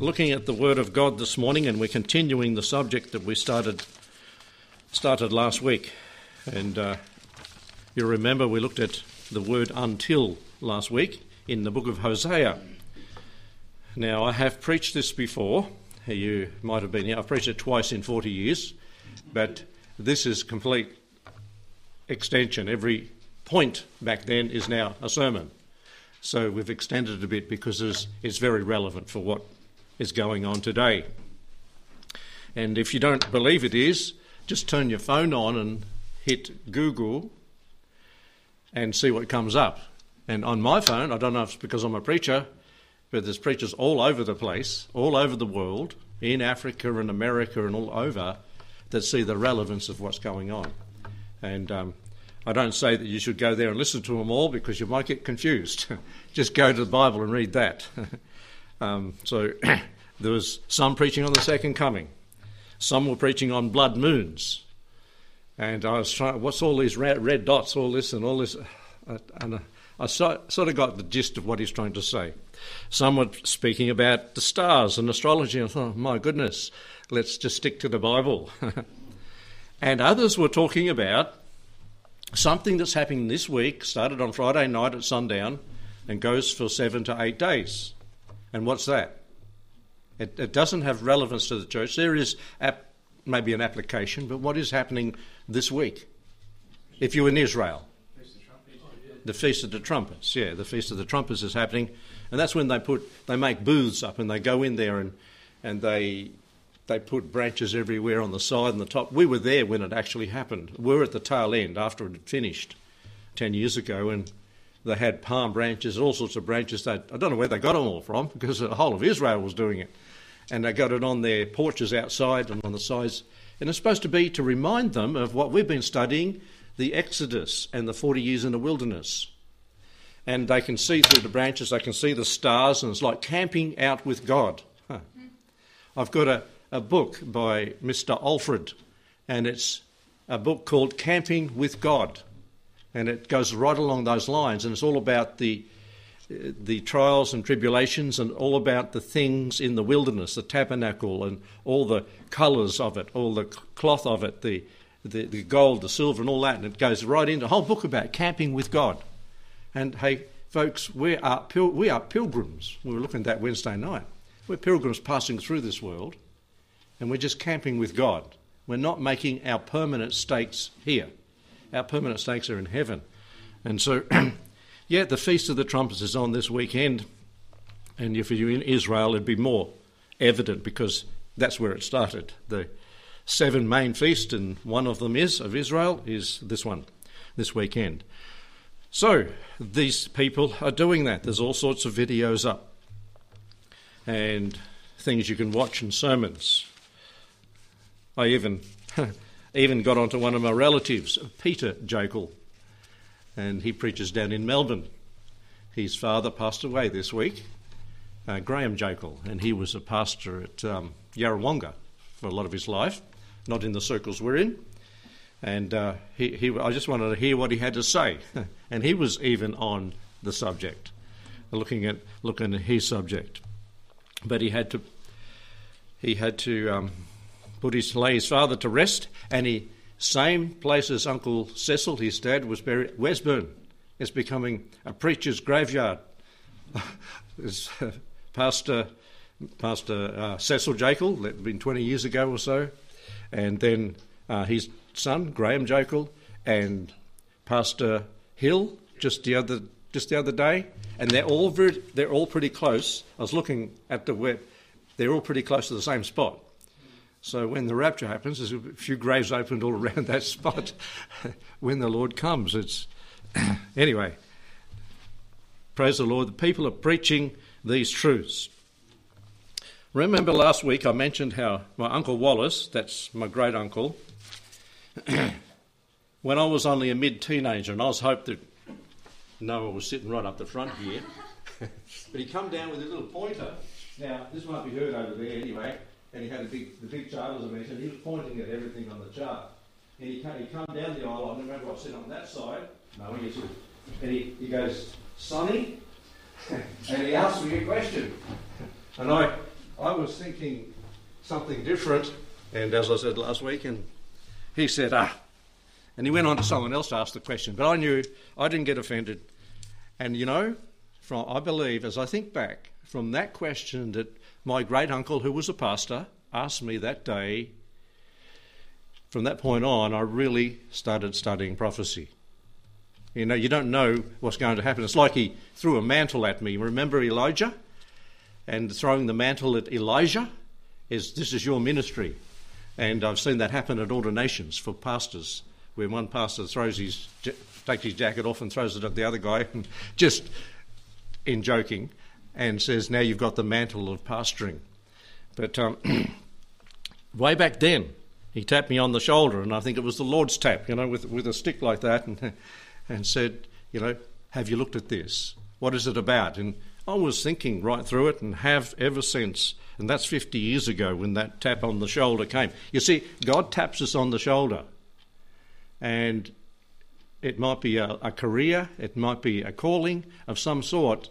Looking at the Word of God this morning, and we're continuing the subject that we started started last week. And uh, you remember we looked at the word until last week in the book of Hosea. Now, I have preached this before. You might have been here. I've preached it twice in 40 years, but this is complete extension. Every point back then is now a sermon. So we've extended it a bit because it's very relevant for what is going on today. And if you don't believe it is, just turn your phone on and hit Google and see what comes up. And on my phone, I don't know if it's because I'm a preacher, but there's preachers all over the place, all over the world, in Africa and America and all over, that see the relevance of what's going on. And um, I don't say that you should go there and listen to them all because you might get confused. Just go to the Bible and read that. um, so there was some preaching on the second coming. Some were preaching on blood moons. And I was trying, what's all these red, red dots, all this and all this? Uh, and I sort of got the gist of what he's trying to say. Some were speaking about the stars and astrology. I thought, my goodness, let's just stick to the Bible. and others were talking about something that's happening this week, started on Friday night at sundown and goes for seven to eight days. And what's that? It, it doesn't have relevance to the church. There is ap- maybe an application, but what is happening this week? If you're in Israel, the Feast of the Trumpets, yeah, the Feast of the Trumpets is happening, and that's when they put they make booths up and they go in there and and they they put branches everywhere on the side and the top. We were there when it actually happened. We were at the tail end after it had finished ten years ago, and they had palm branches, all sorts of branches. That I don't know where they got them all from because the whole of Israel was doing it, and they got it on their porches outside and on the sides. And it's supposed to be to remind them of what we've been studying, the Exodus and the forty years in the wilderness. And they can see through the branches, they can see the stars, and it's like camping out with God. Huh. I've got a, a book by Mr. Alfred, and it's a book called Camping with God and it goes right along those lines, and it's all about the the trials and tribulations, and all about the things in the wilderness, the tabernacle, and all the colours of it, all the cloth of it, the, the the gold, the silver, and all that, and it goes right into a whole book about camping with God. And hey, folks, we are pil- we are pilgrims. We were looking at that Wednesday night. We're pilgrims passing through this world, and we're just camping with God. We're not making our permanent stakes here. Our permanent stakes are in heaven. And so, yeah, the Feast of the Trumpets is on this weekend. And if you're in Israel, it'd be more evident because that's where it started. The seven main feasts, and one of them is of Israel, is this one, this weekend. So these people are doing that. There's all sorts of videos up and things you can watch and sermons. I even even got onto one of my relatives, Peter Jakel, and he preaches down in Melbourne. His father passed away this week, uh, Graham Jakel, and he was a pastor at um, Yarrawonga for a lot of his life, not in the circles we're in. And uh, he, he, I just wanted to hear what he had to say, and he was even on the subject, looking at looking at his subject, but he had to he had to um, put his lay his father to rest, and he same place as Uncle Cecil, his dad was buried. Westburn is becoming a preacher's graveyard. Pastor Pastor uh, Cecil Jakel, that been 20 years ago or so, and then uh, his son Graham Jakel and Pastor Hill just the other just the other day, and they're all very, they're all pretty close. I was looking at the web; they're all pretty close to the same spot. So when the rapture happens, there's a few graves opened all around that spot when the Lord comes. It's anyway. Praise the Lord. The people are preaching these truths. Remember last week I mentioned how my uncle Wallace, that's my great uncle, when I was only a mid teenager, and I was hoped that Noah was sitting right up the front here, but he come down with a little pointer. Now this might be heard over there anyway and he had a big, the big chart, as I mentioned, he was pointing at everything on the chart. And he came, he come down the aisle, I remember I was sitting on that side, no, he gets and he, he goes, Sonny, and he asked me a question. And I, I was thinking something different, and as I said last week, and he said, ah. And he went on to someone else to ask the question, but I knew I didn't get offended. And you know, from I believe, as I think back, from that question that my great uncle, who was a pastor, asked me that day, from that point on, I really started studying prophecy. You know, you don't know what's going to happen. It's like he threw a mantle at me. Remember Elijah? And throwing the mantle at Elijah is this is your ministry. And I've seen that happen at ordinations for pastors, where one pastor throws his takes his jacket off and throws it at the other guy, just in joking, and says, "Now you've got the mantle of pastoring." But um, way back then, he tapped me on the shoulder, and I think it was the Lord's tap, you know, with with a stick like that, and and said, you know, have you looked at this? What is it about? And I was thinking right through it, and have ever since. And that's 50 years ago when that tap on the shoulder came. You see, God taps us on the shoulder, and it might be a, a career, it might be a calling of some sort,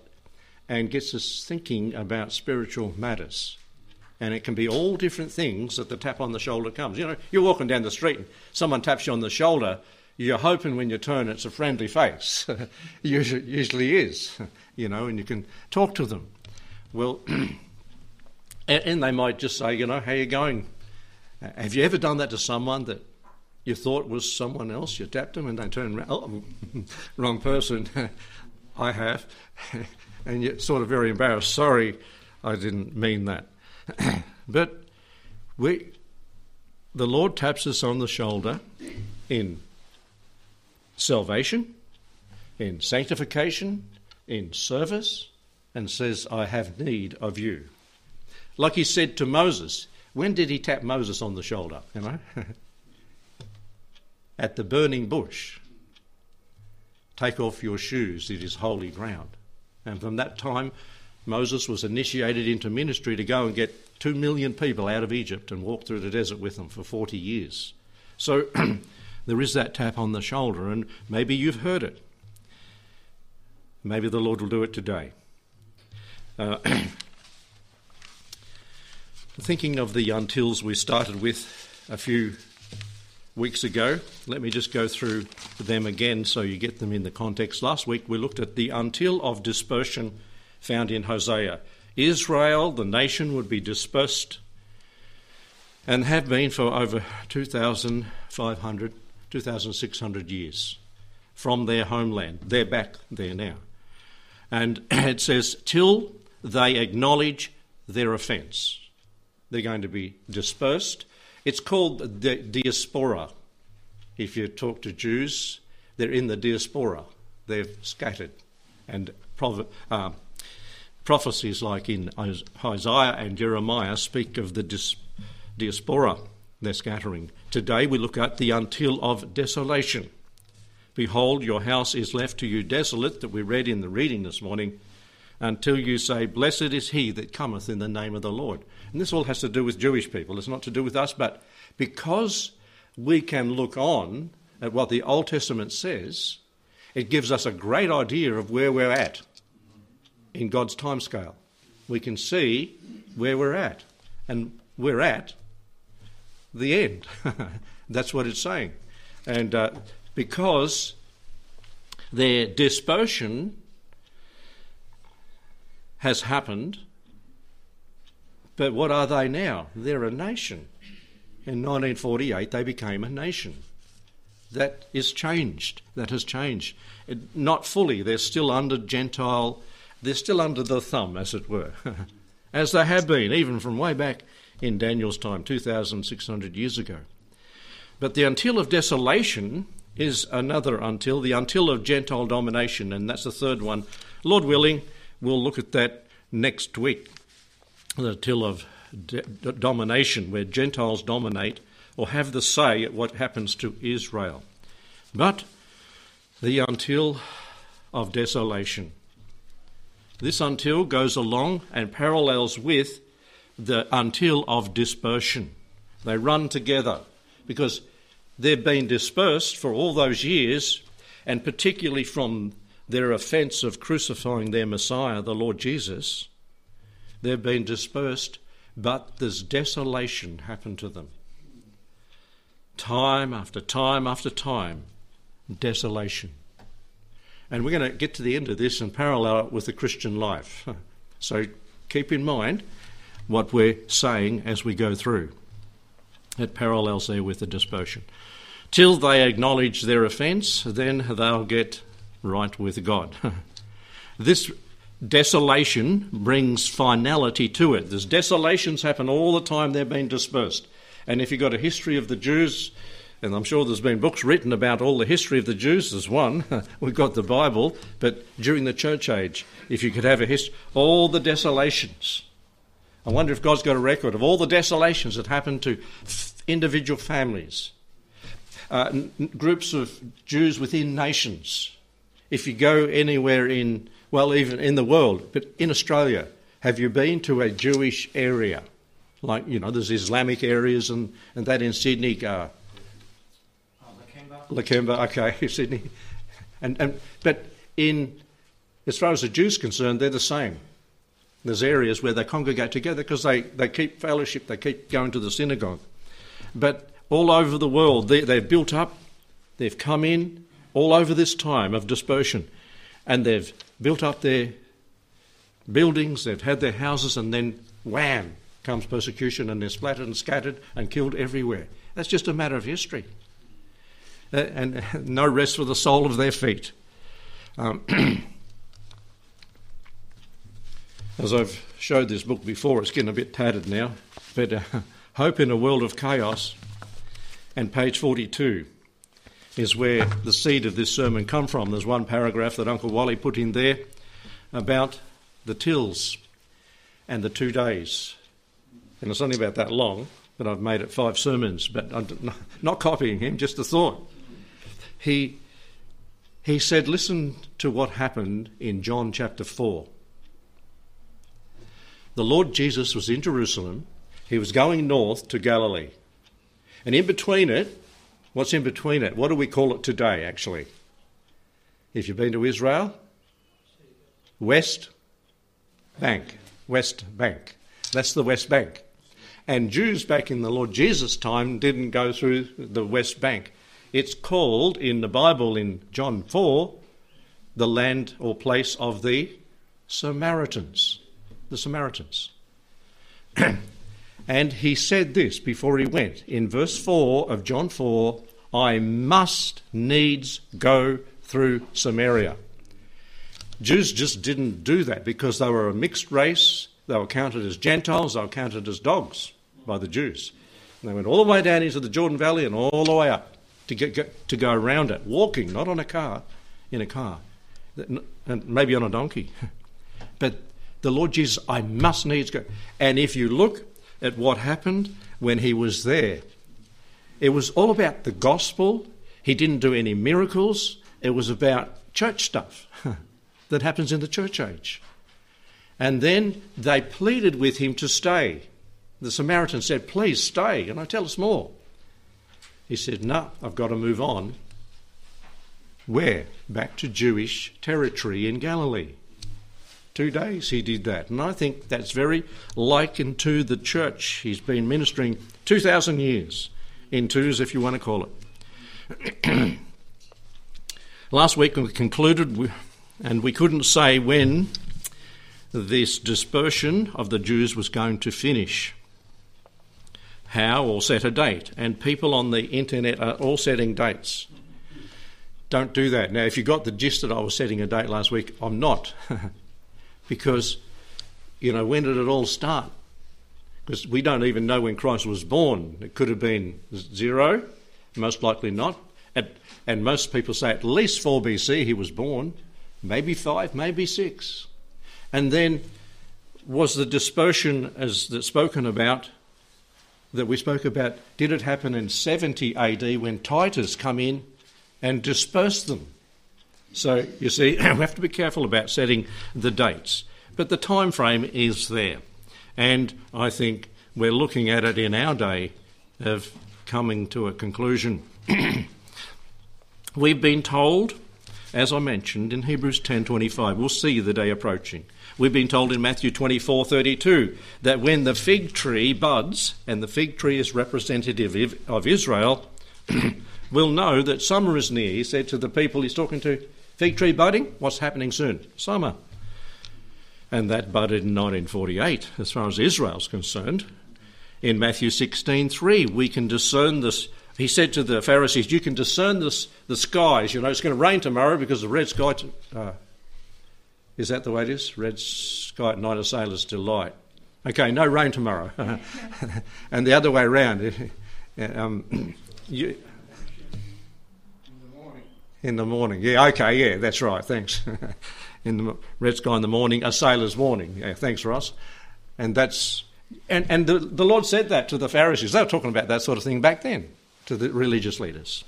and gets us thinking about spiritual matters and it can be all different things that the tap on the shoulder comes. You know, you're walking down the street and someone taps you on the shoulder, you're hoping when you turn it's a friendly face. usually, is, you know, and you can talk to them. Well, and they might just say, you know, how you going? Have you ever done that to someone that you thought was someone else? You tapped them and they turned around. Oh, wrong person. I have. And you're sort of very embarrassed. Sorry, I didn't mean that. but we, the Lord taps us on the shoulder in salvation, in sanctification, in service, and says, I have need of you. Like he said to Moses, when did he tap Moses on the shoulder? You know? At the burning bush. Take off your shoes, it is holy ground. And from that time, Moses was initiated into ministry to go and get two million people out of Egypt and walk through the desert with them for 40 years. So there is that tap on the shoulder, and maybe you've heard it. Maybe the Lord will do it today. Uh, thinking of the untils we started with a few weeks ago, let me just go through them again so you get them in the context. Last week we looked at the until of dispersion found in Hosea. Israel, the nation, would be dispersed and have been for over 2,500, 2,600 years from their homeland. They're back there now. And it says, till they acknowledge their offence. They're going to be dispersed. It's called the diaspora. If you talk to Jews, they're in the diaspora. They've scattered. And uh, prophecies like in Isaiah and Jeremiah speak of the dis- diaspora, their scattering. Today we look at the until of desolation. Behold, your house is left to you desolate, that we read in the reading this morning, until you say, Blessed is he that cometh in the name of the Lord. And this all has to do with Jewish people. It's not to do with us, but because we can look on at what the Old Testament says, it gives us a great idea of where we're at in God's timescale. We can see where we're at, and we're at the end. That's what it's saying. And uh, because their dispersion has happened, but what are they now? They're a nation. In 1948, they became a nation. That is changed. That has changed. It, not fully. They're still under Gentile they're still under the thumb, as it were, as they have been, even from way back in Daniel's time, 2,600 years ago. But the until of desolation is another until, the until of Gentile domination, and that's the third one. Lord willing, we'll look at that next week. The till of domination, where Gentiles dominate or have the say at what happens to Israel. But the until of desolation. This until goes along and parallels with the until of dispersion. They run together because they've been dispersed for all those years, and particularly from their offence of crucifying their Messiah, the Lord Jesus, they've been dispersed but this desolation happened to them. Time after time after time, desolation. And we're going to get to the end of this and parallel it with the Christian life. So keep in mind what we're saying as we go through. It parallels there with the dispersion. Till they acknowledge their offence, then they'll get right with God. this desolation brings finality to it. There's desolations happen all the time they're being dispersed. And if you've got a history of the Jews, and I'm sure there's been books written about all the history of the Jews, there's one. We've got the Bible, but during the church age, if you could have a history, all the desolations. I wonder if God's got a record of all the desolations that happened to individual families, uh, n- groups of Jews within nations. If you go anywhere in, well, even in the world, but in Australia, have you been to a Jewish area? Like, you know, there's Islamic areas and, and that in Sydney. Uh, Lakemba, okay, Sydney. And, and, but in, as far as the Jews concerned, they're the same. There's areas where they congregate together because they, they keep fellowship, they keep going to the synagogue. But all over the world, they, they've built up, they've come in all over this time of dispersion, and they've built up their buildings, they've had their houses, and then wham comes persecution, and they're splattered and scattered and killed everywhere. That's just a matter of history. Uh, and no rest for the sole of their feet. Um, as I've showed this book before, it's getting a bit tattered now, but uh, Hope in a World of Chaos and page 42 is where the seed of this sermon come from. There's one paragraph that Uncle Wally put in there about the tills and the two days. And it's only about that long, but I've made it five sermons, but I'm not copying him, just a thought he, he said, Listen to what happened in John chapter 4. The Lord Jesus was in Jerusalem, he was going north to Galilee. And in between it, what's in between it? What do we call it today, actually? If you've been to Israel, West Bank. West Bank. That's the West Bank. And Jews back in the Lord Jesus' time didn't go through the West Bank. It's called in the Bible in John 4 the land or place of the Samaritans. The Samaritans. and he said this before he went in verse 4 of John 4 I must needs go through Samaria. Jews just didn't do that because they were a mixed race. They were counted as Gentiles, they were counted as dogs by the Jews. And they went all the way down into the Jordan Valley and all the way up to get, get, to go around it, walking, not on a car, in a car, and maybe on a donkey. but the Lord Jesus, I must needs go. And if you look at what happened when he was there, it was all about the gospel. He didn't do any miracles. It was about church stuff that happens in the church age. And then they pleaded with him to stay. The Samaritan said, Please stay. And I tell us more. He said, No, I've got to move on. Where? Back to Jewish territory in Galilee. Two days he did that. And I think that's very likened to the church. He's been ministering 2,000 years, in twos, if you want to call it. Last week we concluded, and we couldn't say when this dispersion of the Jews was going to finish how or set a date. And people on the internet are all setting dates. Don't do that. Now, if you got the gist that I was setting a date last week, I'm not. because, you know, when did it all start? Because we don't even know when Christ was born. It could have been zero, most likely not. At, and most people say at least 4 BC he was born, maybe 5, maybe 6. And then was the dispersion as spoken about that we spoke about, did it happen in 70 AD when Titus come in and dispersed them? So you see, we have to be careful about setting the dates. But the time frame is there. And I think we're looking at it in our day of coming to a conclusion. We've been told, as I mentioned in Hebrews 10:25, we'll see the day approaching. We've been told in Matthew 24:32 that when the fig tree buds, and the fig tree is representative of Israel, we'll know that summer is near. He said to the people he's talking to, fig tree budding, what's happening soon? Summer. And that budded in 1948, as far as Israel's concerned. In Matthew 16:3, we can discern this. He said to the Pharisees, "You can discern this, the skies. You know, it's going to rain tomorrow because the red sky uh, is that the way it is? Red sky at night, a sailor's delight. Okay, no rain tomorrow. and the other way around. um, you, in the morning. Yeah, okay, yeah, that's right, thanks. in the red sky in the morning, a sailor's warning. Yeah, thanks, Ross. And that's and, and the, the Lord said that to the Pharisees. They were talking about that sort of thing back then to the religious leaders.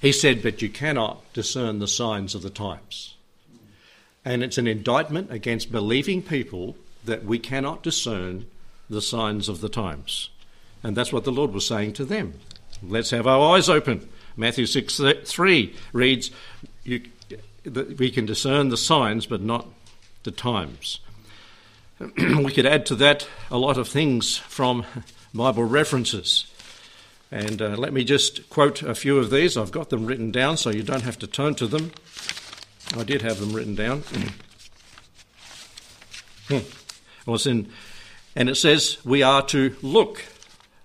He said, But you cannot discern the signs of the times. And it's an indictment against believing people that we cannot discern the signs of the times. And that's what the Lord was saying to them. Let's have our eyes open. Matthew 6 3 reads, you, We can discern the signs, but not the times. we could add to that a lot of things from Bible references. And uh, let me just quote a few of these. I've got them written down so you don't have to turn to them. I did have them written down. hmm. was in, and it says we are to look,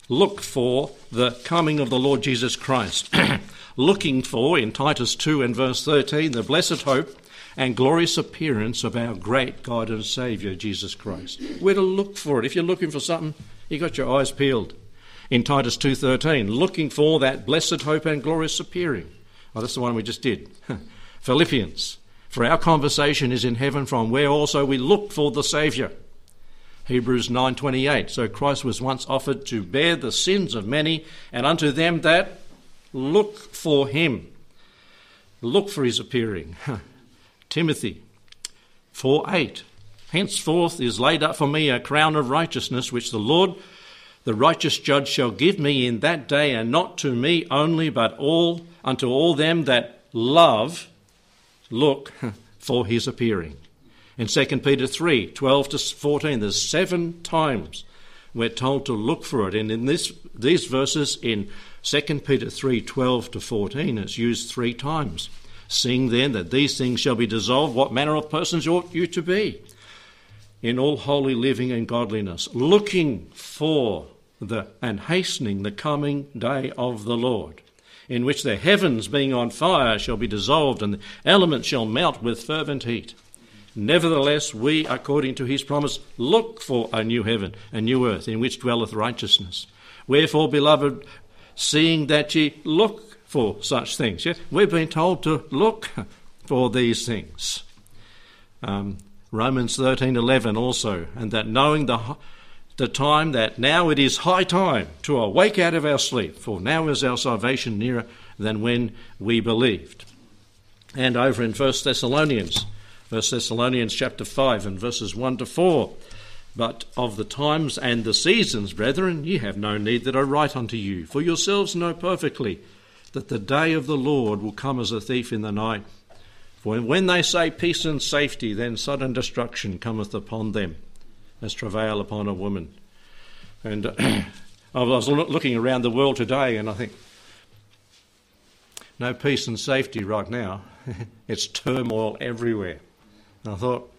look for the coming of the Lord Jesus Christ. Looking for, in Titus 2 and verse 13, the blessed hope and glorious appearance of our great God and Saviour, Jesus Christ. We're to look for it. If you're looking for something, you've got your eyes peeled. In Titus 2.13, looking for that blessed hope and glorious appearing. Oh, that's the one we just did. Philippians. For our conversation is in heaven from where also we look for the Saviour. Hebrews 9:28 So Christ was once offered to bear the sins of many and unto them that look for him look for his appearing. Timothy 4:8 Henceforth is laid up for me a crown of righteousness which the Lord the righteous judge shall give me in that day and not to me only but all unto all them that love look for his appearing. In 2 Peter 3 12 to 14, there's seven times we're told to look for it. And in this, these verses in 2 Peter 3 12 to 14, it's used three times. Seeing then that these things shall be dissolved, what manner of persons ought you to be? In all holy living and godliness, looking for the and hastening the coming day of the Lord in which the heavens, being on fire, shall be dissolved, and the elements shall melt with fervent heat. Nevertheless, we, according to his promise, look for a new heaven, a new earth, in which dwelleth righteousness. Wherefore, beloved, seeing that ye look for such things, yeah? we've been told to look for these things. Um, Romans 13:11 also, and that knowing the the time that now it is high time to awake out of our sleep, for now is our salvation nearer than when we believed. And over in 1 Thessalonians, 1 Thessalonians chapter 5 and verses 1 to 4. But of the times and the seasons, brethren, ye have no need that I write unto you, for yourselves know perfectly that the day of the Lord will come as a thief in the night. For when they say peace and safety, then sudden destruction cometh upon them as travail upon a woman. And I was looking around the world today and I think, no peace and safety right now. it's turmoil everywhere. And I thought,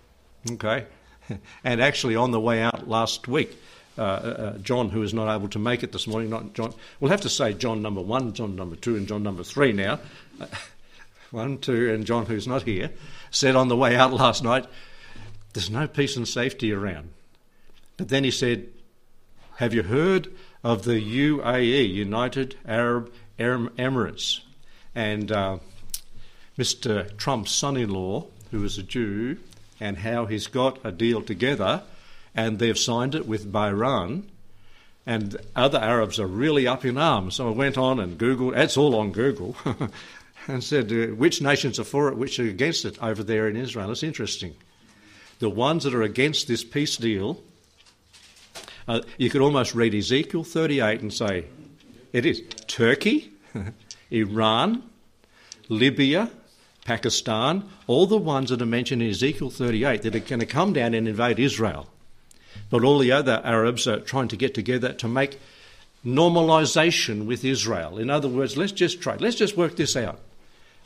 okay. and actually, on the way out last week, uh, uh, uh, John, who is not able to make it this morning, not John, we'll have to say John number one, John number two, and John number three now. one, two, and John, who's not here, said on the way out last night, there's no peace and safety around. But then he said, Have you heard of the UAE, United Arab Emirates? And uh, Mr. Trump's son in law, who is a Jew, and how he's got a deal together, and they've signed it with Bahrain. And other Arabs are really up in arms. So I went on and Googled, that's all on Google, and said uh, which nations are for it, which are against it over there in Israel. It's interesting. The ones that are against this peace deal uh, you could almost read Ezekiel 38 and say, it is Turkey, Iran, Libya, Pakistan, all the ones that are mentioned in Ezekiel 38 that are going to come down and invade Israel. But all the other Arabs are trying to get together to make normalization with Israel. In other words, let's just try, let's just work this out.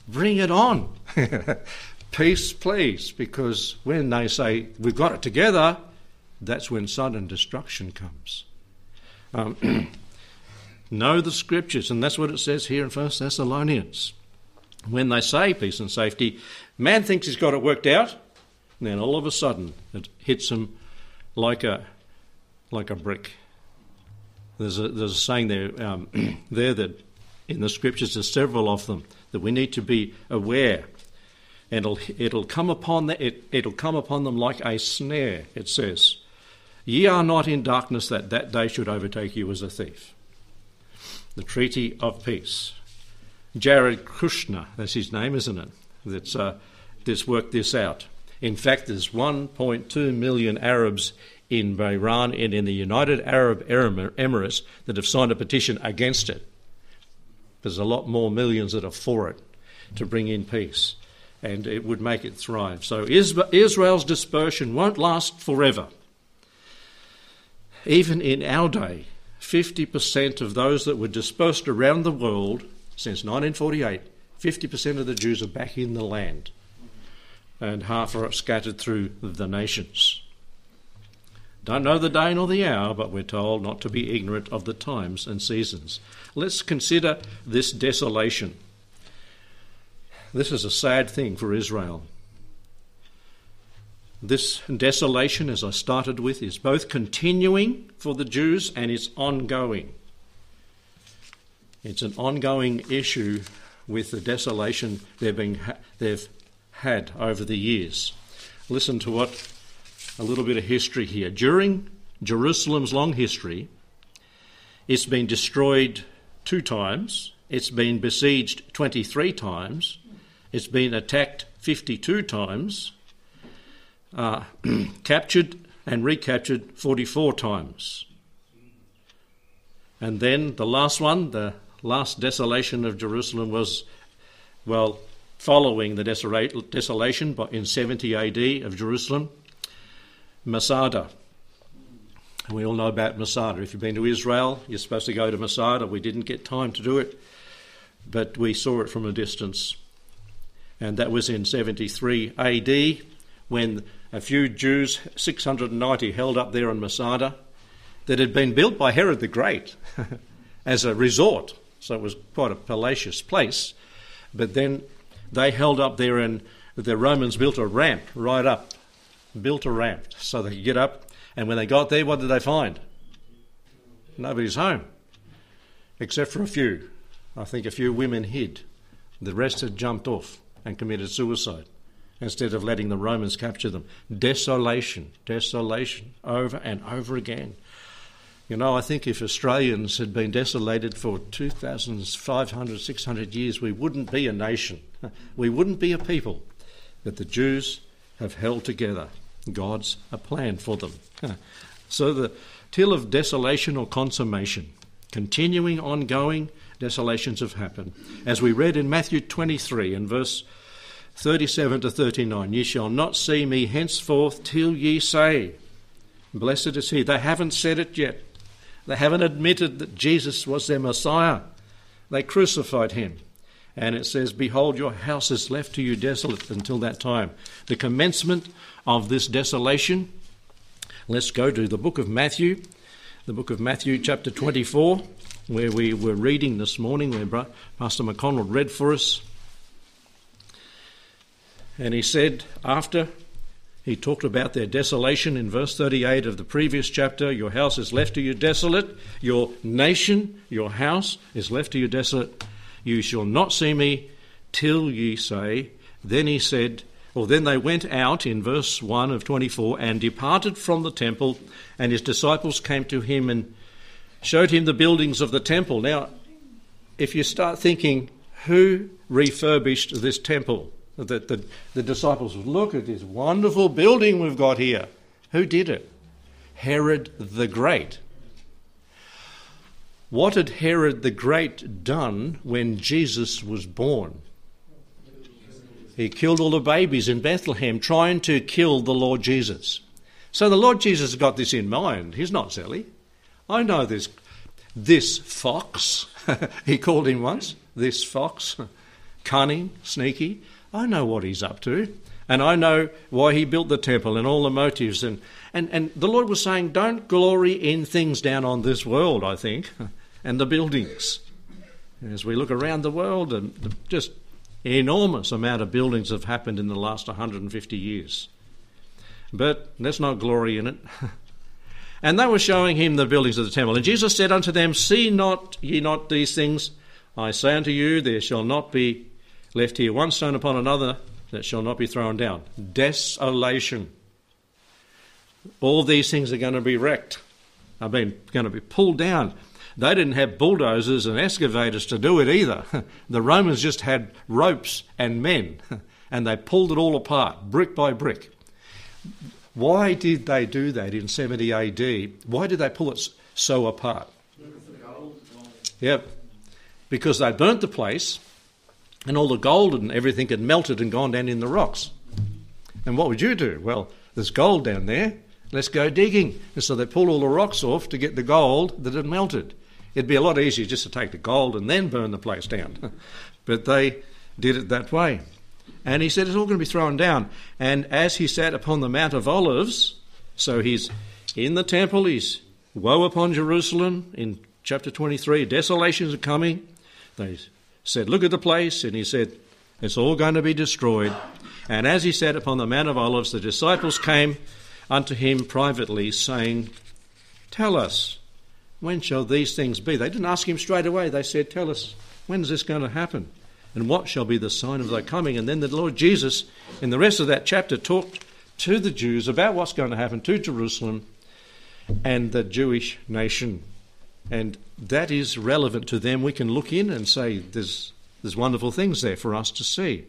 Bring it on. Peace, please, because when they say we've got it together, that's when sudden destruction comes. Um, know the scriptures, and that's what it says here in 1 Thessalonians. When they say peace and safety, man thinks he's got it worked out, and then all of a sudden it hits him like a like a brick. There's a, there's a saying there um, there that in the scriptures there's several of them that we need to be aware. And it'll it'll come upon the, it, it'll come upon them like a snare. It says, "Ye are not in darkness that that day should overtake you as a thief." The treaty of peace. Jared Kushner, that's his name, isn't it? That's uh, that's worked this out. In fact, there's 1.2 million Arabs in Bahrain and in the United Arab Emirates that have signed a petition against it. There's a lot more millions that are for it to bring in peace, and it would make it thrive. So Israel's dispersion won't last forever. Even in our day, 50% of those that were dispersed around the world since 1948, 50% of the Jews are back in the land, and half are scattered through the nations. Don't know the day nor the hour, but we're told not to be ignorant of the times and seasons. Let's consider this desolation. This is a sad thing for Israel. This desolation, as I started with, is both continuing for the Jews and it's ongoing. It's an ongoing issue with the desolation they've, been, they've had over the years. Listen to what a little bit of history here. During Jerusalem's long history, it's been destroyed two times, it's been besieged 23 times, it's been attacked 52 times, uh, captured and recaptured 44 times. And then the last one, the last desolation of Jerusalem, was, well, following the desolation in 70 AD of Jerusalem, Masada. We all know about Masada. If you've been to Israel, you're supposed to go to Masada. We didn't get time to do it, but we saw it from a distance. And that was in 73 AD when a few Jews, 690, held up there in Masada, that had been built by Herod the Great as a resort. So it was quite a palatial place. But then they held up there and the Romans built a ramp right up built a ramp so they could get up. And when they got there, what did they find? Nobody's home, except for a few. I think a few women hid. The rest had jumped off and committed suicide instead of letting the Romans capture them. Desolation, desolation, over and over again. You know, I think if Australians had been desolated for 2,500, 600 years, we wouldn't be a nation. We wouldn't be a people. But the Jews have held together. God's a plan for them. So the till of desolation or consummation, continuing, ongoing desolations have happened. As we read in Matthew 23 and verse 37 to 39, ye shall not see me henceforth till ye say, Blessed is he. They haven't said it yet. They haven't admitted that Jesus was their Messiah. They crucified him. And it says, Behold, your house is left to you desolate until that time. The commencement of this desolation. Let's go to the book of Matthew, the book of Matthew, chapter 24, where we were reading this morning, where Pastor McConnell read for us. And he said, after he talked about their desolation in verse 38 of the previous chapter Your house is left to you desolate, your nation, your house is left to you desolate. You shall not see me till ye say. Then he said, well, then they went out in verse 1 of 24 and departed from the temple, and his disciples came to him and showed him the buildings of the temple. Now, if you start thinking, who refurbished this temple? The, the, the disciples would look at this wonderful building we've got here. Who did it? Herod the Great. What had Herod the Great done when Jesus was born? He killed all the babies in Bethlehem trying to kill the Lord Jesus. So the Lord Jesus has got this in mind. He's not silly. I know this this fox, he called him once, this fox, cunning, sneaky. I know what he's up to. And I know why he built the temple and all the motives. And, and, and the Lord was saying, don't glory in things down on this world, I think, and the buildings. As we look around the world, and just enormous amount of buildings have happened in the last 150 years. But let's not glory in it. and they were showing him the buildings of the temple. And Jesus said unto them, See not ye not these things? I say unto you, there shall not be left here one stone upon another that shall not be thrown down. Desolation. All these things are going to be wrecked. I mean, going to be pulled down. They didn't have bulldozers and excavators to do it either. The Romans just had ropes and men, and they pulled it all apart, brick by brick. Why did they do that in 70 AD? Why did they pull it so apart? Yep. Because they burnt the place and all the gold and everything had melted and gone down in the rocks. And what would you do? Well, there's gold down there. Let's go digging. And so they pulled all the rocks off to get the gold that had melted. It'd be a lot easier just to take the gold and then burn the place down. but they did it that way. And he said it's all going to be thrown down. And as he sat upon the Mount of Olives, so he's in the temple, he's woe upon Jerusalem in chapter 23, desolations are coming. They said, Look at the place. And he said, It's all going to be destroyed. And as he sat upon the Mount of Olives, the disciples came unto him privately, saying, Tell us, when shall these things be? They didn't ask him straight away. They said, Tell us, when is this going to happen? And what shall be the sign of thy coming? And then the Lord Jesus, in the rest of that chapter, talked to the Jews about what's going to happen to Jerusalem and the Jewish nation. And that is relevant to them. We can look in and say there's, there's wonderful things there for us to see.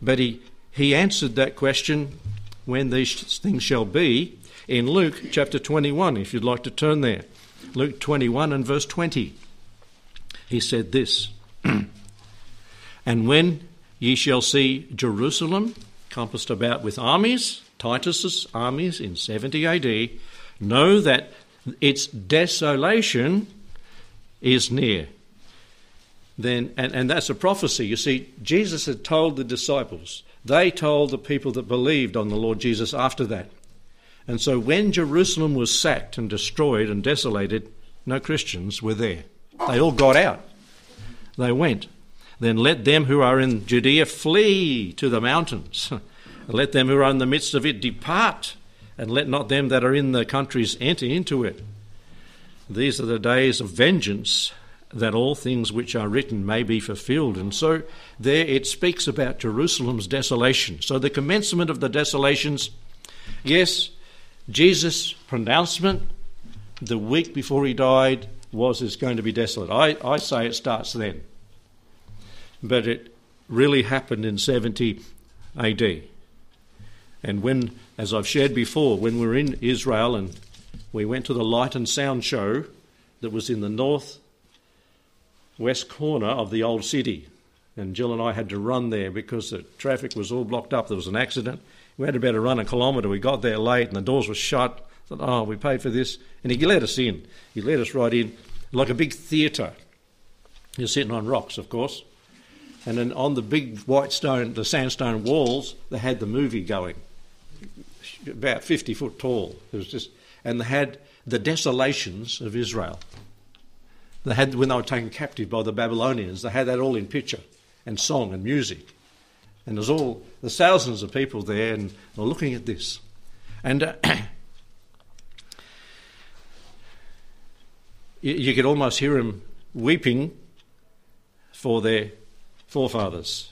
But he, he answered that question when these things shall be in Luke chapter 21, if you'd like to turn there. Luke 21 and verse 20. He said this And when ye shall see Jerusalem compassed about with armies, Titus's armies in 70 AD, know that its desolation is near. Then, and, and that's a prophecy. You see, Jesus had told the disciples, they told the people that believed on the Lord Jesus after that. And so when Jerusalem was sacked and destroyed and desolated, no Christians were there. They all got out. They went. Then let them who are in Judea flee to the mountains. let them who are in the midst of it depart and let not them that are in the countries enter into it. These are the days of vengeance, that all things which are written may be fulfilled. And so there it speaks about Jerusalem's desolation. So the commencement of the desolations, yes, Jesus' pronouncement the week before he died was it's going to be desolate. I, I say it starts then. But it really happened in 70 AD. And when, as I've shared before, when we were in Israel and we went to the light and sound show that was in the north west corner of the old city. And Jill and I had to run there because the traffic was all blocked up. There was an accident. We had to better run a kilometre. We got there late and the doors were shut. I Thought, oh, we paid for this. And he let us in. He let us right in like a big theatre. You're sitting on rocks, of course. And then on the big white stone, the sandstone walls, they had the movie going about 50 foot tall. It was just, and they had the desolations of Israel. They had when they were taken captive by the Babylonians. They had that all in picture and song and music, and there's all there's thousands of people there, and they're looking at this, and uh, you could almost hear them weeping for their forefathers.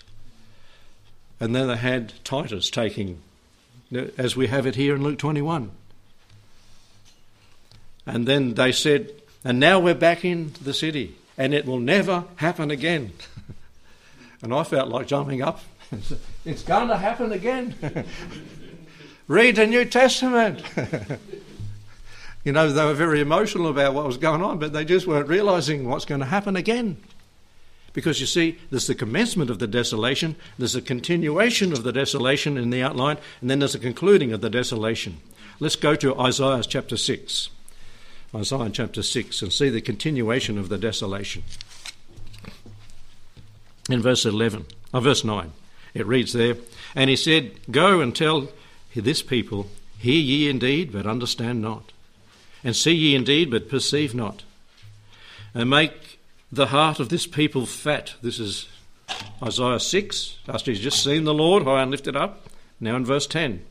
And then they had Titus taking as we have it here in Luke 21. And then they said, and now we're back in the city, and it will never happen again. and I felt like jumping up. it's going to happen again. Read the New Testament. you know, they were very emotional about what was going on, but they just weren't realizing what's going to happen again. Because you see, there's the commencement of the desolation, there's a continuation of the desolation in the outline, and then there's a concluding of the desolation. Let's go to Isaiah chapter 6. Isaiah chapter 6 and see the continuation of the desolation. In verse 11, or uh, verse 9, it reads there, And he said, Go and tell this people, Hear ye indeed, but understand not, and see ye indeed, but perceive not, and make the heart of this people fat. This is Isaiah 6, after he's just seen the Lord high and lifted up. Now in verse 10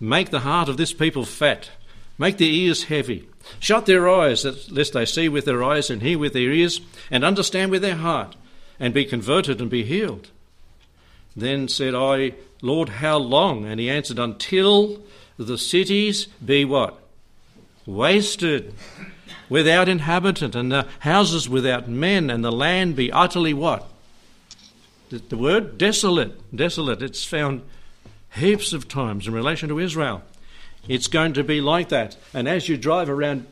Make the heart of this people fat, make their ears heavy. Shut their eyes, lest they see with their eyes and hear with their ears, and understand with their heart, and be converted and be healed. Then said I, Lord, how long? And he answered, Until the cities be what? Wasted without inhabitant, and the houses without men, and the land be utterly what? The, the word desolate, desolate. It's found heaps of times in relation to Israel. It's going to be like that. And as you drive around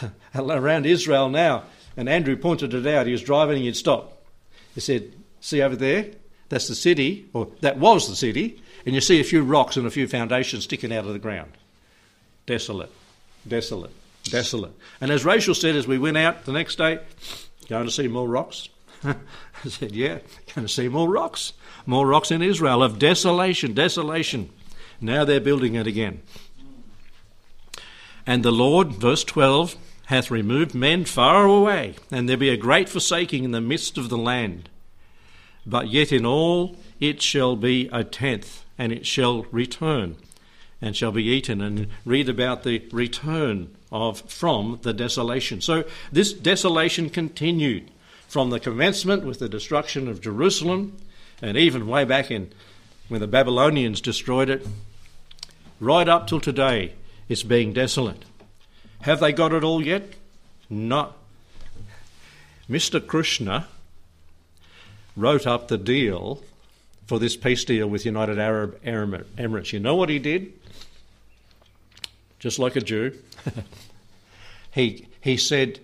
around Israel now, and Andrew pointed it out, he was driving and he'd stop. He said, See over there? That's the city, or that was the city, and you see a few rocks and a few foundations sticking out of the ground. Desolate, desolate desolate. And as Rachel said as we went out the next day, going to see more rocks. I said, Yeah, going to see more rocks. More rocks in Israel of desolation, desolation. Now they're building it again. And the Lord, verse 12, hath removed men far away, and there be a great forsaking in the midst of the land. But yet in all it shall be a tenth, and it shall return, and shall be eaten. And read about the return of from the desolation. So this desolation continued from the commencement with the destruction of Jerusalem, and even way back in when the Babylonians destroyed it, right up till today, it's being desolate. Have they got it all yet? Not. Mr. Kushner wrote up the deal for this peace deal with United Arab Emirates. You know what he did? Just like a Jew. he, he said,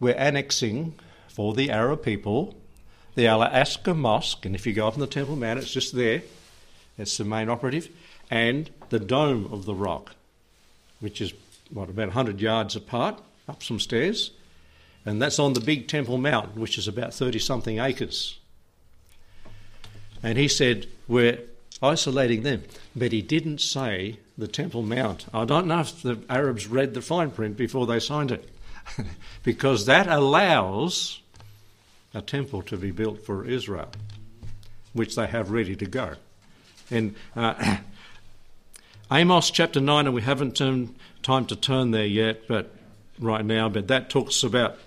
We're annexing for the Arab people the Al Mosque, and if you go up on the Temple Mount, it's just there, it's the main operative, and the Dome of the Rock, which is, what, about 100 yards apart, up some stairs, and that's on the big Temple Mount, which is about 30 something acres. And he said, We're isolating them. But he didn't say the Temple Mount. I don't know if the Arabs read the fine print before they signed it, because that allows a temple to be built for Israel, which they have ready to go. In uh, Amos chapter 9, and we haven't turned, time to turn there yet, but right now, but that talks about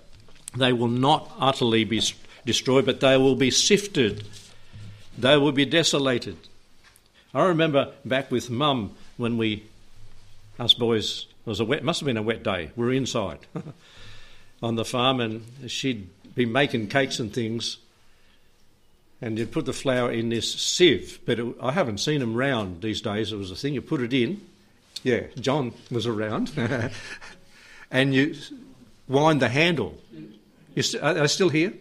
they will not utterly be destroyed, but they will be sifted. They will be desolated. I remember back with mum when we, us boys, it was a wet, must have been a wet day. We were inside on the farm, and she'd be making cakes and things, and you'd put the flour in this sieve. But it, I haven't seen them round these days. It was a thing you put it in. Yeah, John was around, and you wind the handle. You st- are they still here?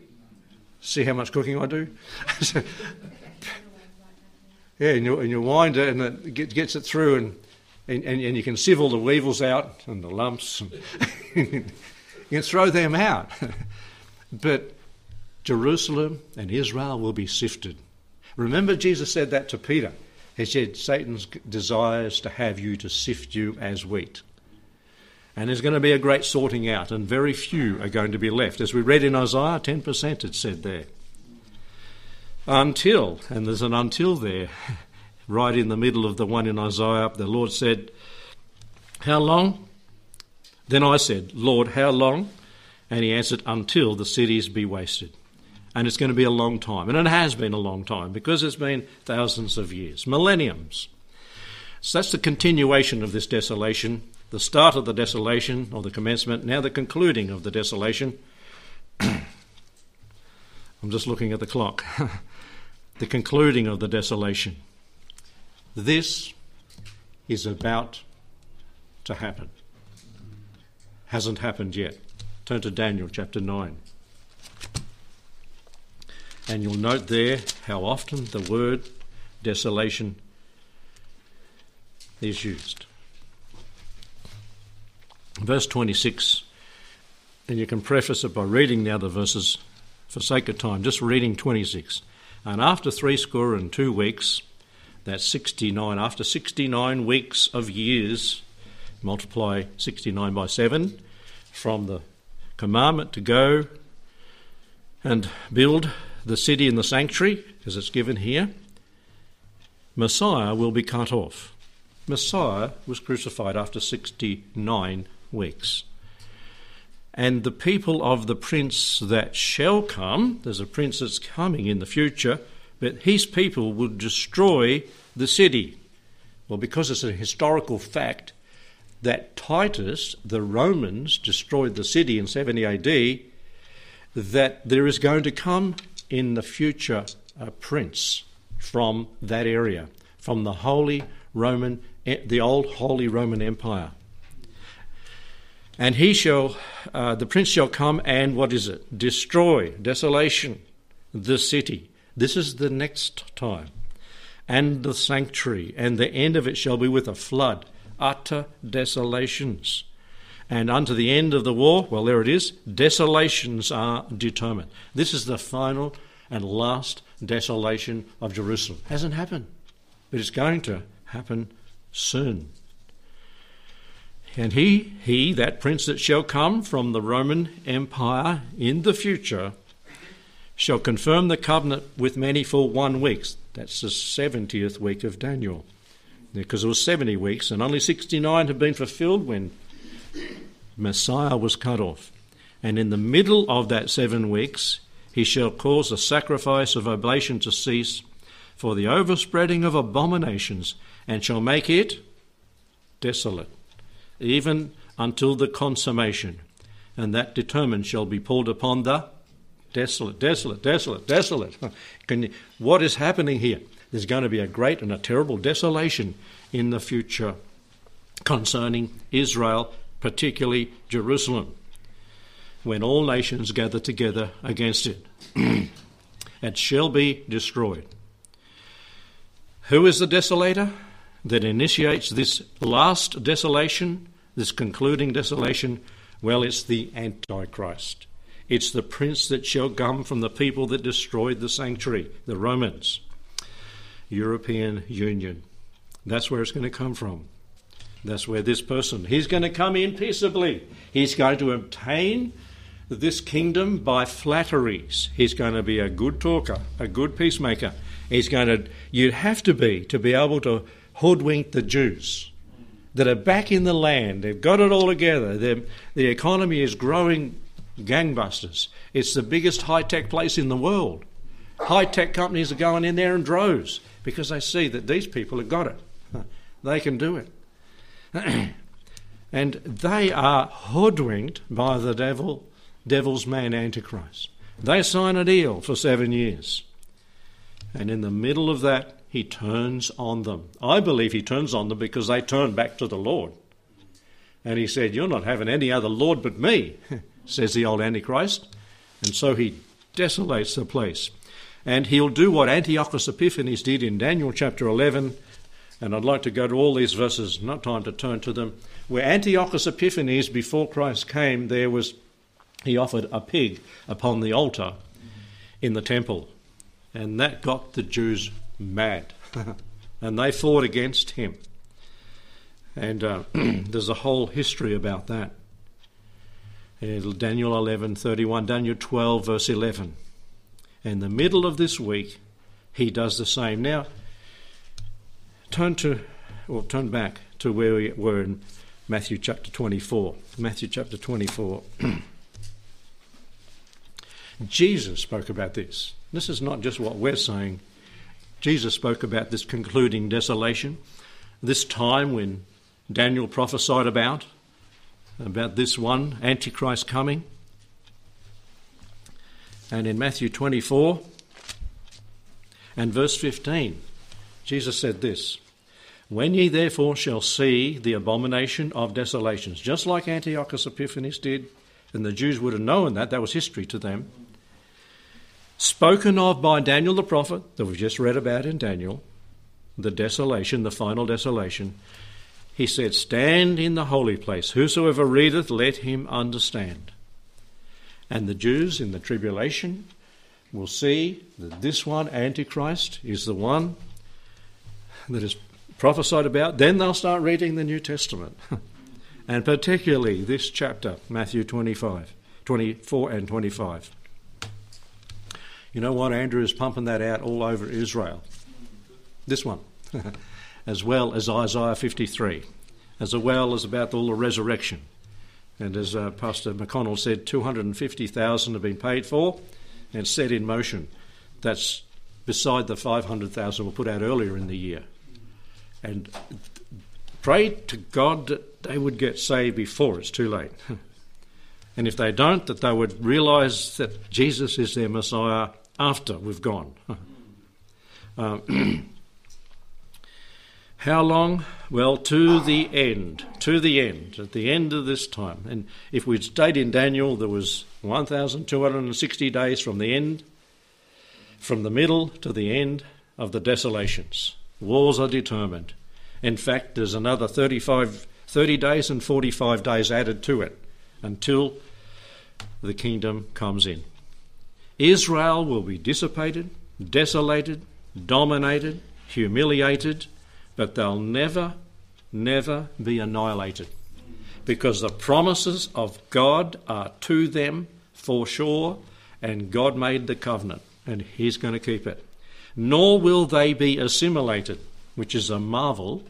See how much cooking I do. Yeah, and you, and you wind it and it gets it through, and, and, and you can sieve all the weevils out and the lumps. you can throw them out. but Jerusalem and Israel will be sifted. Remember, Jesus said that to Peter. He said, Satan desires to have you to sift you as wheat. And there's going to be a great sorting out, and very few are going to be left. As we read in Isaiah, 10% it said there. Until, and there's an until there, right in the middle of the one in Isaiah, the Lord said, How long? Then I said, Lord, how long? And he answered, Until the cities be wasted. And it's going to be a long time. And it has been a long time because it's been thousands of years, millenniums. So that's the continuation of this desolation, the start of the desolation, or the commencement, now the concluding of the desolation. I'm just looking at the clock. the concluding of the desolation. This is about to happen. Hasn't happened yet. Turn to Daniel chapter 9. And you'll note there how often the word desolation is used. Verse 26, and you can preface it by reading the other verses for sake of time, just reading 26. And after threescore and two weeks, that's 69, after 69 weeks of years, multiply 69 by 7, from the commandment to go and build the city and the sanctuary, as it's given here, Messiah will be cut off. Messiah was crucified after 69 weeks. And the people of the prince that shall come, there's a prince that's coming in the future, but his people will destroy the city. Well, because it's a historical fact that Titus, the Romans, destroyed the city in 70 AD, that there is going to come in the future a prince from that area, from the Holy Roman, eh, the old Holy Roman Empire. And he shall, uh, the prince shall come and what is it? Destroy, desolation, the city. This is the next time. And the sanctuary, and the end of it shall be with a flood, utter desolations. And unto the end of the war, well, there it is, desolations are determined. This is the final and last desolation of Jerusalem. Hasn't happened, but it's going to happen soon. And he, he, that prince that shall come from the Roman Empire in the future, shall confirm the covenant with many for one week. That's the 70th week of Daniel. Because it was 70 weeks, and only 69 had been fulfilled when Messiah was cut off. And in the middle of that seven weeks, he shall cause the sacrifice of oblation to cease for the overspreading of abominations, and shall make it desolate, even until the consummation. And that determined shall be pulled upon the desolate, desolate, desolate, desolate. You, what is happening here? There's going to be a great and a terrible desolation in the future concerning Israel particularly Jerusalem, when all nations gather together against it. it shall be destroyed. Who is the desolator that initiates this last desolation, this concluding desolation? Well, it's the Antichrist. It's the prince that shall come from the people that destroyed the sanctuary, the Romans. European Union. That's where it's going to come from. That's where this person, he's going to come in peaceably. He's going to obtain this kingdom by flatteries. He's going to be a good talker, a good peacemaker. He's going to, you'd have to be to be able to hoodwink the Jews that are back in the land. They've got it all together. The economy is growing gangbusters. It's the biggest high tech place in the world. High tech companies are going in there in droves because they see that these people have got it. They can do it. and they are hoodwinked by the devil, devil's man Antichrist. They sign a deal for seven years. And in the middle of that, he turns on them. I believe he turns on them because they turn back to the Lord. And he said, You're not having any other Lord but me, says the old Antichrist. And so he desolates the place. And he'll do what Antiochus Epiphanes did in Daniel chapter 11 and I'd like to go to all these verses, not time to turn to them, where Antiochus Epiphanes, before Christ came, there was, he offered a pig upon the altar in the temple. And that got the Jews mad. and they fought against him. And uh, there's a whole history about that. Daniel 11:31, Daniel 12 verse 11. In the middle of this week, he does the same. Now, turn to, or turn back to where we were in Matthew chapter 24. Matthew chapter 24. Jesus spoke about this. This is not just what we're saying. Jesus spoke about this concluding desolation, this time when Daniel prophesied about, about this one, Antichrist coming. And in Matthew 24 and verse 15, Jesus said this When ye therefore shall see the abomination of desolations, just like Antiochus Epiphanes did, and the Jews would have known that, that was history to them. Spoken of by Daniel the prophet, that we've just read about in Daniel, the desolation, the final desolation, he said, Stand in the holy place. Whosoever readeth, let him understand. And the Jews in the tribulation will see that this one, Antichrist, is the one that is prophesied about. Then they'll start reading the New Testament. and particularly this chapter, Matthew 25, 24 and 25. You know what? Andrew is pumping that out all over Israel. This one, as well as Isaiah 53, as well as about all the resurrection. And as uh, Pastor McConnell said, 250,000 have been paid for and set in motion. That's beside the 500,000 we put out earlier in the year. And pray to God that they would get saved before it's too late. and if they don't, that they would realise that Jesus is their Messiah after we've gone. Um, how long? Well, to the end. To the end. At the end of this time. And if we'd stayed in Daniel, there was 1,260 days from the end, from the middle to the end of the desolations. Wars are determined. In fact, there's another 35, 30 days and 45 days added to it until the kingdom comes in. Israel will be dissipated, desolated, dominated, humiliated, but they'll never, never be annihilated because the promises of God are to them for sure, and God made the covenant, and He's going to keep it. Nor will they be assimilated, which is a marvel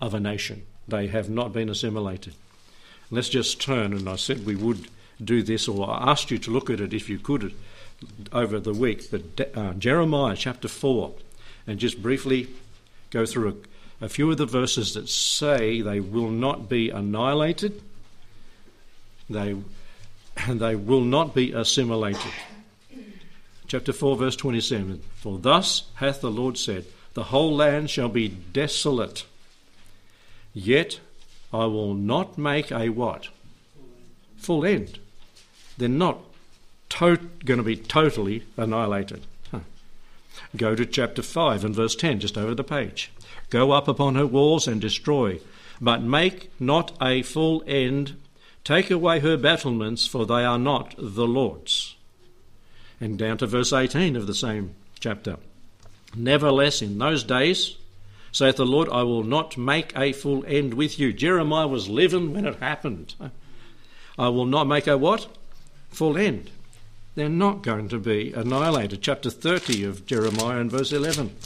of a nation. They have not been assimilated. Let's just turn, and I said we would do this, or I asked you to look at it if you could over the week, but uh, Jeremiah chapter 4, and just briefly go through a, a few of the verses that say they will not be annihilated, they, and they will not be assimilated. Chapter 4, verse 27 For thus hath the Lord said, The whole land shall be desolate, yet I will not make a what? Full end. They're not to- going to be totally annihilated. Huh. Go to chapter 5 and verse 10, just over the page. Go up upon her walls and destroy, but make not a full end. Take away her battlements, for they are not the Lord's. And down to verse 18 of the same chapter. Nevertheless, in those days, saith the Lord, I will not make a full end with you. Jeremiah was living when it happened. I will not make a what? Full end they're not going to be annihilated. Chapter 30 of Jeremiah and verse 11.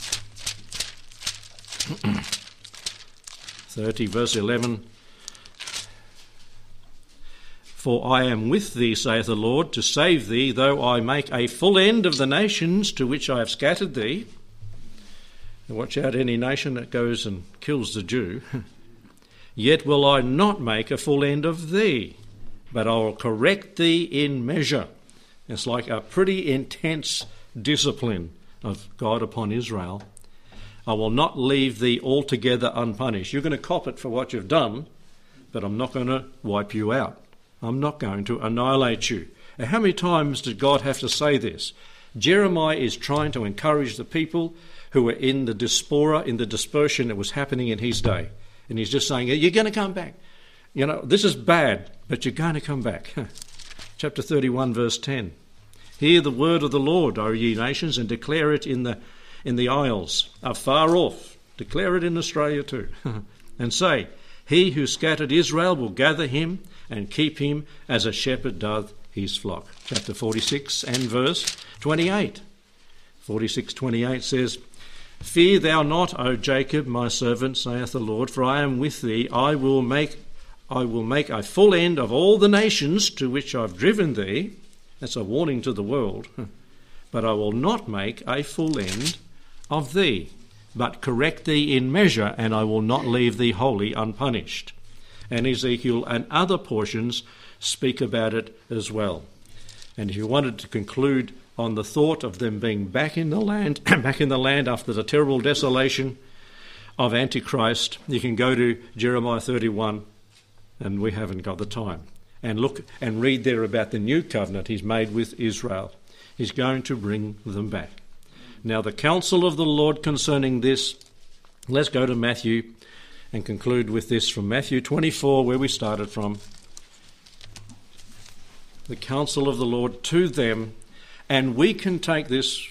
30, verse 11. For I am with thee, saith the Lord, to save thee, though I make a full end of the nations to which I have scattered thee. And watch out any nation that goes and kills the Jew. Yet will I not make a full end of thee, but I will correct thee in measure it's like a pretty intense discipline of God upon Israel. I will not leave thee altogether unpunished. You're going to cop it for what you've done, but I'm not going to wipe you out. I'm not going to annihilate you. And how many times did God have to say this? Jeremiah is trying to encourage the people who were in the diaspora, in the dispersion that was happening in his day. And he's just saying, You're going to come back. You know, this is bad, but you're going to come back. chapter 31, verse 10. Hear the word of the Lord, O ye nations, and declare it in the, in the isles afar off. Declare it in Australia too. and say, He who scattered Israel will gather him and keep him as a shepherd doth his flock. Chapter 46 and verse 28. 46 28 says, Fear thou not, O Jacob, my servant, saith the Lord, for I am with thee. I will make I will make a full end of all the nations to which I've driven thee. That's a warning to the world. But I will not make a full end of thee, but correct thee in measure, and I will not leave thee wholly unpunished. And Ezekiel and other portions speak about it as well. And if you wanted to conclude on the thought of them being back in the land, back in the land after the terrible desolation of Antichrist, you can go to Jeremiah 31 and we haven't got the time. And look and read there about the new covenant he's made with Israel. He's going to bring them back. Now, the counsel of the Lord concerning this, let's go to Matthew and conclude with this from Matthew 24, where we started from. The counsel of the Lord to them, and we can take this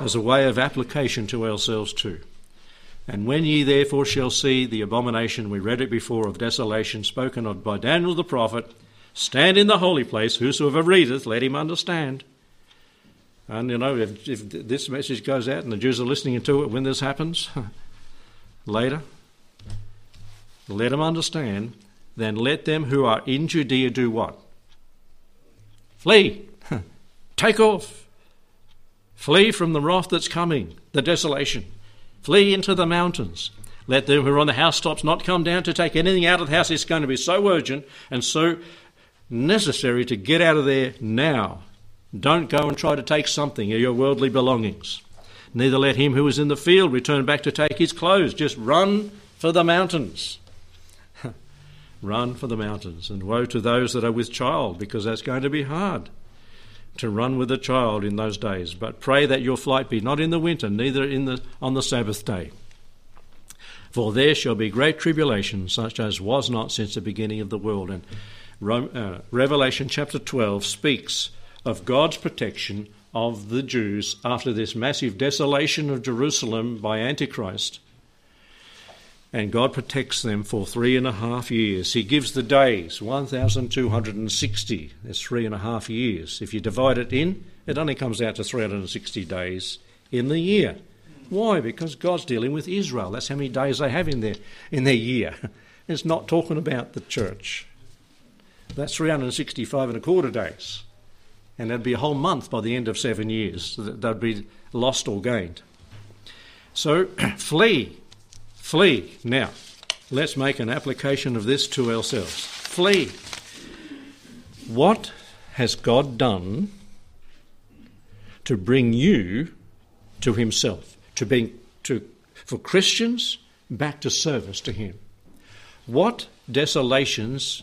as a way of application to ourselves too. And when ye therefore shall see the abomination, we read it before, of desolation spoken of by Daniel the prophet, stand in the holy place, whosoever readeth, let him understand. And you know, if, if this message goes out and the Jews are listening to it when this happens, later, let them understand, then let them who are in Judea do what? Flee. Take off. Flee from the wrath that's coming, the desolation. Flee into the mountains. Let them who are on the housetops not come down to take anything out of the house. It's going to be so urgent and so necessary to get out of there now. Don't go and try to take something of your worldly belongings. Neither let him who is in the field return back to take his clothes. Just run for the mountains. run for the mountains. And woe to those that are with child, because that's going to be hard to run with a child in those days. But pray that your flight be not in the winter, neither in the, on the Sabbath day. For there shall be great tribulation, such as was not since the beginning of the world. And uh, Revelation chapter 12 speaks of God's protection of the Jews after this massive desolation of Jerusalem by Antichrist and God protects them for three and a half years. He gives the days 1,260. That's three and a half years. If you divide it in, it only comes out to 360 days in the year. Why? Because God's dealing with Israel. That's how many days they have in their, in their year. It's not talking about the church. That's 365 and a quarter days. And that'd be a whole month by the end of seven years. They'd be lost or gained. So flee Flee. Now, let's make an application of this to ourselves. Flee. What has God done to bring you to Himself? To bring to for Christians back to service to Him. What desolations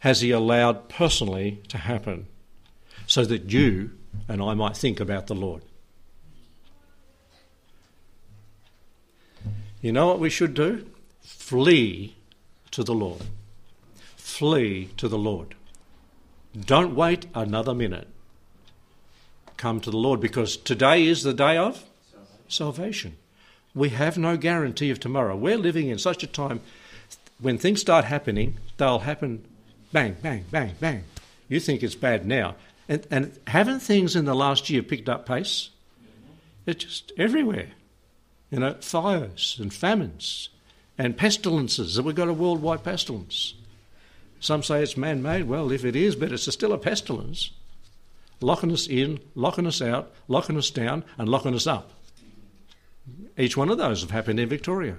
has He allowed personally to happen so that you and I might think about the Lord? You know what we should do? Flee to the Lord. Flee to the Lord. Don't wait another minute. Come to the Lord because today is the day of salvation. We have no guarantee of tomorrow. We're living in such a time when things start happening, they'll happen bang, bang, bang, bang. You think it's bad now. And, and haven't things in the last year picked up pace? It's just everywhere you know, fires and famines and pestilences. We've got a worldwide pestilence. Some say it's man made. Well, if it is, but it's still a pestilence. Locking us in, locking us out, locking us down, and locking us up. Each one of those have happened in Victoria.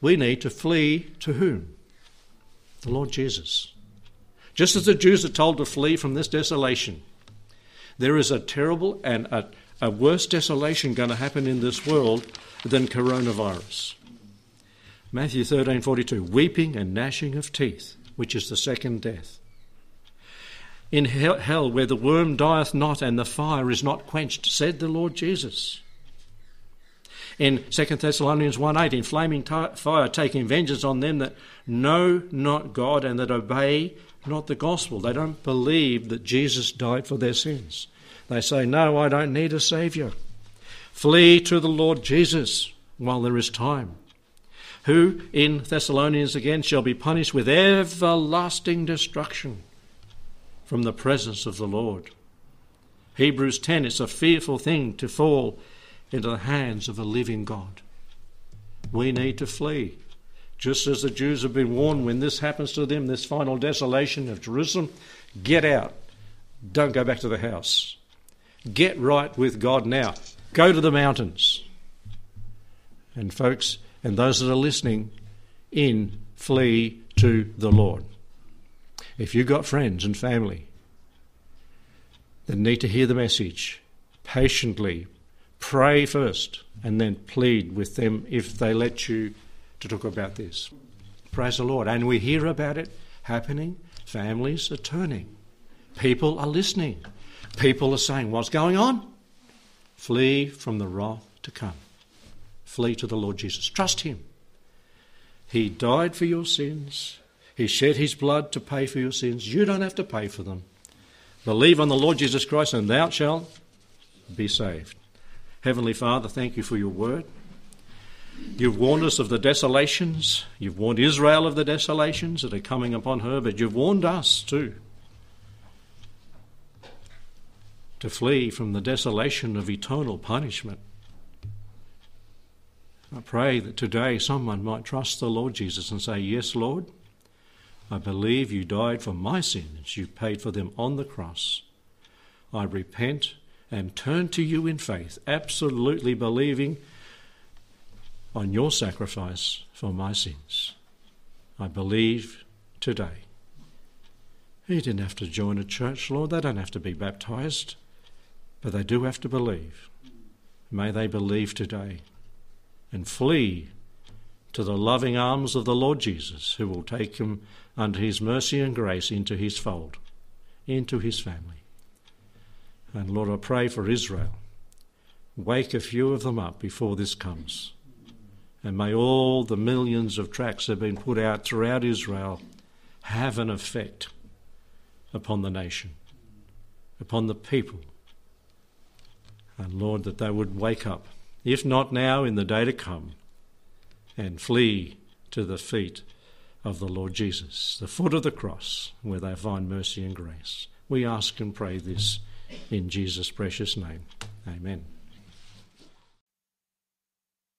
We need to flee to whom? The Lord Jesus. Just as the Jews are told to flee from this desolation, there is a terrible and a a worse desolation going to happen in this world than coronavirus. Matthew 13:42 weeping and gnashing of teeth which is the second death. In hell where the worm dieth not and the fire is not quenched said the Lord Jesus. In 2 Thessalonians 1:8 in flaming t- fire taking vengeance on them that know not God and that obey not the gospel. They don't believe that Jesus died for their sins they say, No, I don't need a Saviour. Flee to the Lord Jesus while there is time, who in Thessalonians again shall be punished with everlasting destruction from the presence of the Lord. Hebrews 10 it's a fearful thing to fall into the hands of a living God. We need to flee. Just as the Jews have been warned when this happens to them, this final desolation of Jerusalem, get out. Don't go back to the house. Get right with God now. Go to the mountains. And, folks, and those that are listening in, flee to the Lord. If you've got friends and family that need to hear the message, patiently pray first and then plead with them if they let you to talk about this. Praise the Lord. And we hear about it happening. Families are turning. People are listening. People are saying, What's going on? Flee from the wrath to come. Flee to the Lord Jesus. Trust Him. He died for your sins. He shed His blood to pay for your sins. You don't have to pay for them. Believe on the Lord Jesus Christ, and thou shalt be saved. Heavenly Father, thank you for your word. You've warned us of the desolations. You've warned Israel of the desolations that are coming upon her, but you've warned us too to flee from the desolation of eternal punishment. I pray that today someone might trust the Lord Jesus and say, Yes, Lord, I believe you died for my sins. You paid for them on the cross. I repent and turn to you in faith, absolutely believing on your sacrifice for my sins. I believe today. You didn't have to join a church, Lord. They don't have to be baptized, but they do have to believe. May they believe today and flee to the loving arms of the Lord Jesus, who will take them under his mercy and grace into his fold, into his family. And Lord, I pray for Israel. Wake a few of them up before this comes. And may all the millions of tracts that have been put out throughout Israel have an effect upon the nation, upon the people. And Lord, that they would wake up, if not now, in the day to come, and flee to the feet of the Lord Jesus, the foot of the cross, where they find mercy and grace. We ask and pray this in Jesus' precious name. Amen.